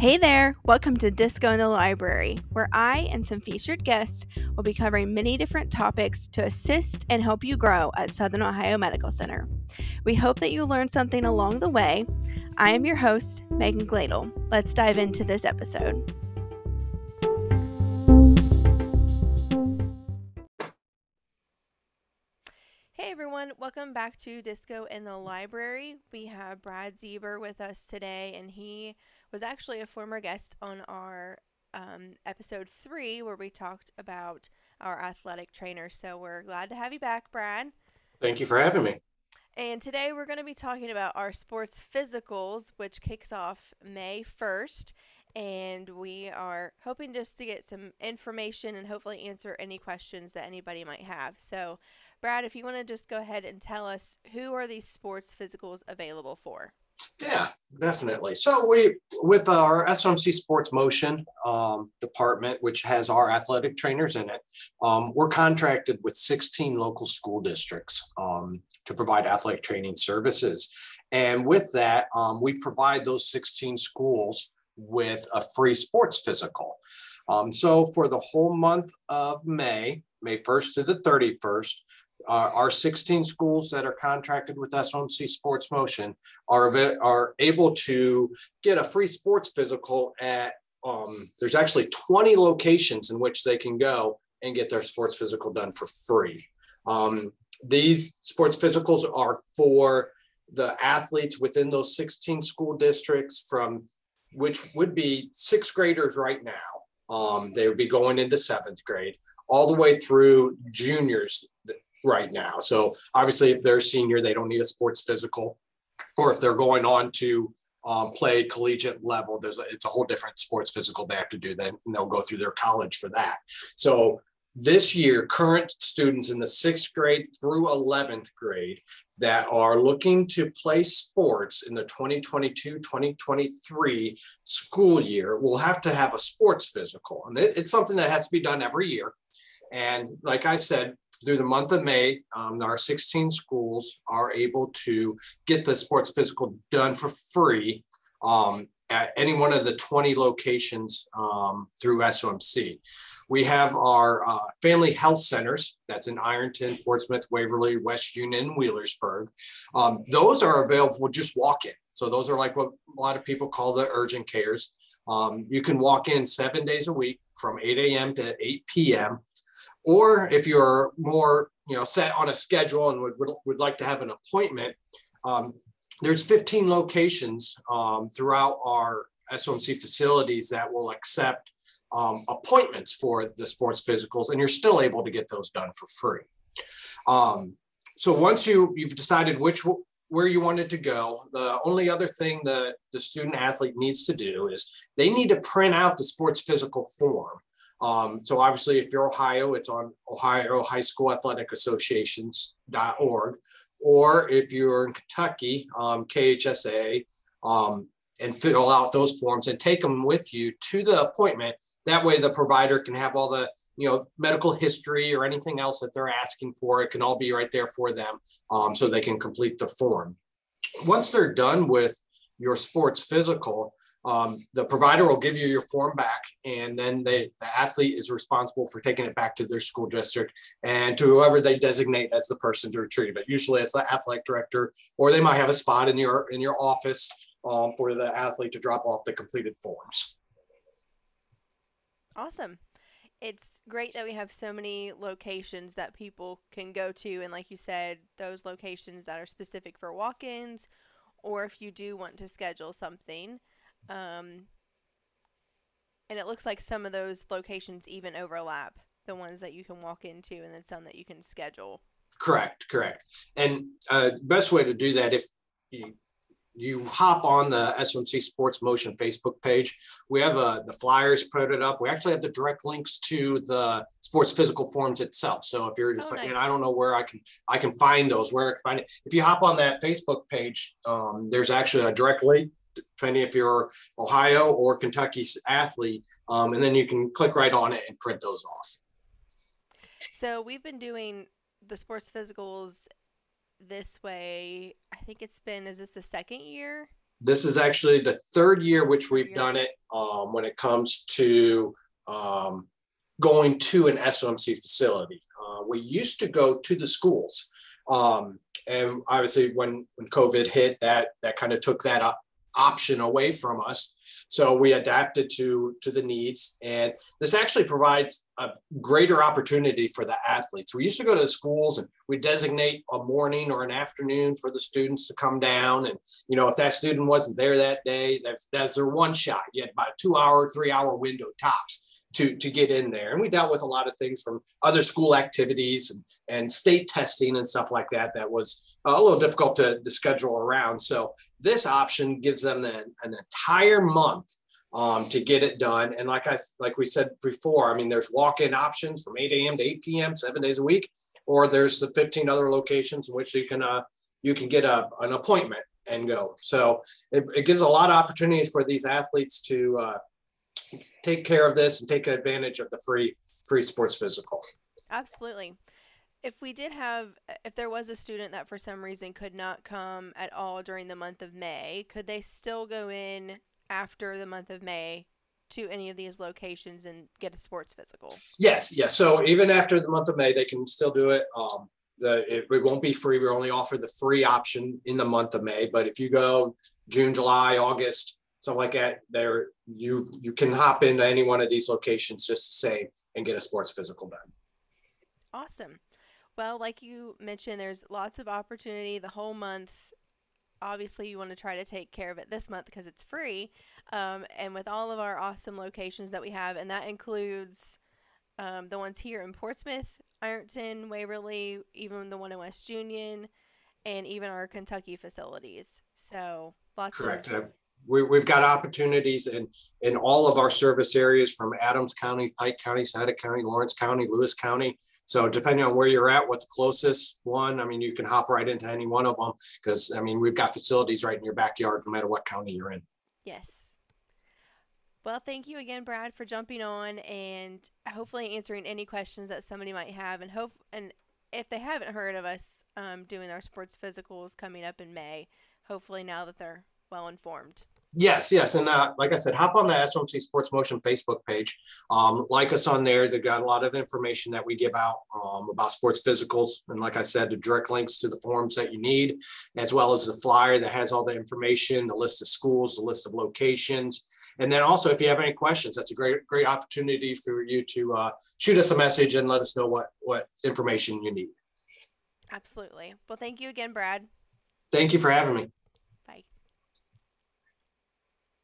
Hey there, welcome to Disco in the Library, where I and some featured guests will be covering many different topics to assist and help you grow at Southern Ohio Medical Center. We hope that you learned something along the way. I am your host, Megan Gladel. Let's dive into this episode. Everyone, welcome back to Disco in the Library. We have Brad Zieber with us today, and he was actually a former guest on our um, episode three, where we talked about our athletic trainer. So we're glad to have you back, Brad. Thank you for having me. And today we're going to be talking about our sports physicals, which kicks off May 1st. And we are hoping just to get some information and hopefully answer any questions that anybody might have. So, Brad, if you want to just go ahead and tell us who are these sports physicals available for? Yeah, definitely. So we, with our SMC Sports Motion um, department, which has our athletic trainers in it, um, we're contracted with 16 local school districts um, to provide athletic training services. And with that, um, we provide those 16 schools with a free sports physical. Um, so for the whole month of May, May 1st to the 31st, our 16 schools that are contracted with SOMC Sports Motion are, are able to get a free sports physical at, um, there's actually 20 locations in which they can go and get their sports physical done for free. Um, these sports physicals are for the athletes within those 16 school districts from which would be sixth graders right now. Um, they would be going into seventh grade all the way through juniors right now. So obviously, if they're senior, they don't need a sports physical, or if they're going on to um, play collegiate level, there's a, it's a whole different sports physical they have to do. Then they'll go through their college for that. So this year, current students in the sixth grade through 11th grade that are looking to play sports in the 2022-2023 school year will have to have a sports physical. And it, it's something that has to be done every year. And like I said, through the month of May, um, our 16 schools are able to get the sports physical done for free um, at any one of the 20 locations um, through SOMC. We have our uh, family health centers, that's in Ironton, Portsmouth, Waverly, West Union, Wheelersburg. Um, those are available just walk in. So those are like what a lot of people call the urgent cares. Um, you can walk in seven days a week from 8 a.m. to 8 p.m. Or if you're more, you know, set on a schedule and would, would, would like to have an appointment, um, there's 15 locations um, throughout our SOMC facilities that will accept um, appointments for the sports physicals, and you're still able to get those done for free. Um, so once you you've decided which where you wanted to go, the only other thing that the student athlete needs to do is they need to print out the sports physical form. Um, so obviously, if you're Ohio, it's on Ohio High School Athletic Associations.org. Or if you're in Kentucky, um, KHSA, um, and fill out those forms and take them with you to the appointment. That way, the provider can have all the you know medical history or anything else that they're asking for. It can all be right there for them, um, so they can complete the form. Once they're done with your sports physical, um, the provider will give you your form back and then they, the athlete is responsible for taking it back to their school district and to whoever they designate as the person to retrieve it. Usually it's the athletic director or they might have a spot in your in your office um, for the athlete to drop off the completed forms. Awesome. It's great that we have so many locations that people can go to and like you said those locations that are specific for walk-ins or if you do want to schedule something um, and it looks like some of those locations even overlap the ones that you can walk into and then some that you can schedule. Correct, correct. And uh, best way to do that if you, you hop on the SMC Sports Motion Facebook page. We have uh, the flyers put it up. We actually have the direct links to the sports physical forms itself. So if you're just oh, like, nice. I don't know where I can I can find those, where I can find it. If you hop on that Facebook page, um, there's actually a direct link depending if you're Ohio or Kentucky's athlete, um, and then you can click right on it and print those off. So we've been doing the sports physicals this way. I think it's been is this the second year this is actually the third year which we've done it um, when it comes to um, going to an SOMC facility. Uh, we used to go to the schools. Um, and obviously when, when COVID hit that, that kind of took that op- option away from us. So we adapted to, to the needs and this actually provides a greater opportunity for the athletes. We used to go to the schools and we designate a morning or an afternoon for the students to come down. And, you know, if that student wasn't there that day, that's, that's their one shot. You had about a two hour, three hour window tops to to get in there. And we dealt with a lot of things from other school activities and, and state testing and stuff like that. That was a little difficult to, to schedule around. So this option gives them an, an entire month um, to get it done. And like I like we said before, I mean, there's walk-in options from 8 a.m. to 8 p.m. seven days a week, or there's the 15 other locations in which you can uh, you can get a, an appointment and go. So it, it gives a lot of opportunities for these athletes to uh, take care of this and take advantage of the free free sports physical. Absolutely. If we did have, if there was a student that for some reason could not come at all during the month of May, could they still go in after the month of May to any of these locations and get a sports physical? Yes, yes. So even after the month of May, they can still do it. Um, the it, it won't be free. We only offer the free option in the month of May. But if you go June, July, August, something like that, there you you can hop into any one of these locations just the same and get a sports physical done. Awesome. Well, like you mentioned, there's lots of opportunity the whole month. Obviously, you want to try to take care of it this month because it's free. Um, and with all of our awesome locations that we have, and that includes um, the ones here in Portsmouth, Ironton, Waverly, even the one in West Union, and even our Kentucky facilities. So lots Correct. of we, we've got opportunities in, in all of our service areas from Adams County, Pike County, Scioto County, Lawrence County, Lewis County. So depending on where you're at, what's the closest one, I mean, you can hop right into any one of them because I mean, we've got facilities right in your backyard, no matter what county you're in. Yes. Well, thank you again, Brad, for jumping on and hopefully answering any questions that somebody might have. And hope and if they haven't heard of us um, doing our sports physicals coming up in May, hopefully now that they're well informed. Yes, yes, and uh, like I said, hop on the SMC Sports Motion Facebook page. Um, like us on there. They've got a lot of information that we give out um, about sports physicals, and like I said, the direct links to the forms that you need, as well as the flyer that has all the information, the list of schools, the list of locations, and then also if you have any questions, that's a great great opportunity for you to uh, shoot us a message and let us know what what information you need. Absolutely. Well, thank you again, Brad. Thank you for having me.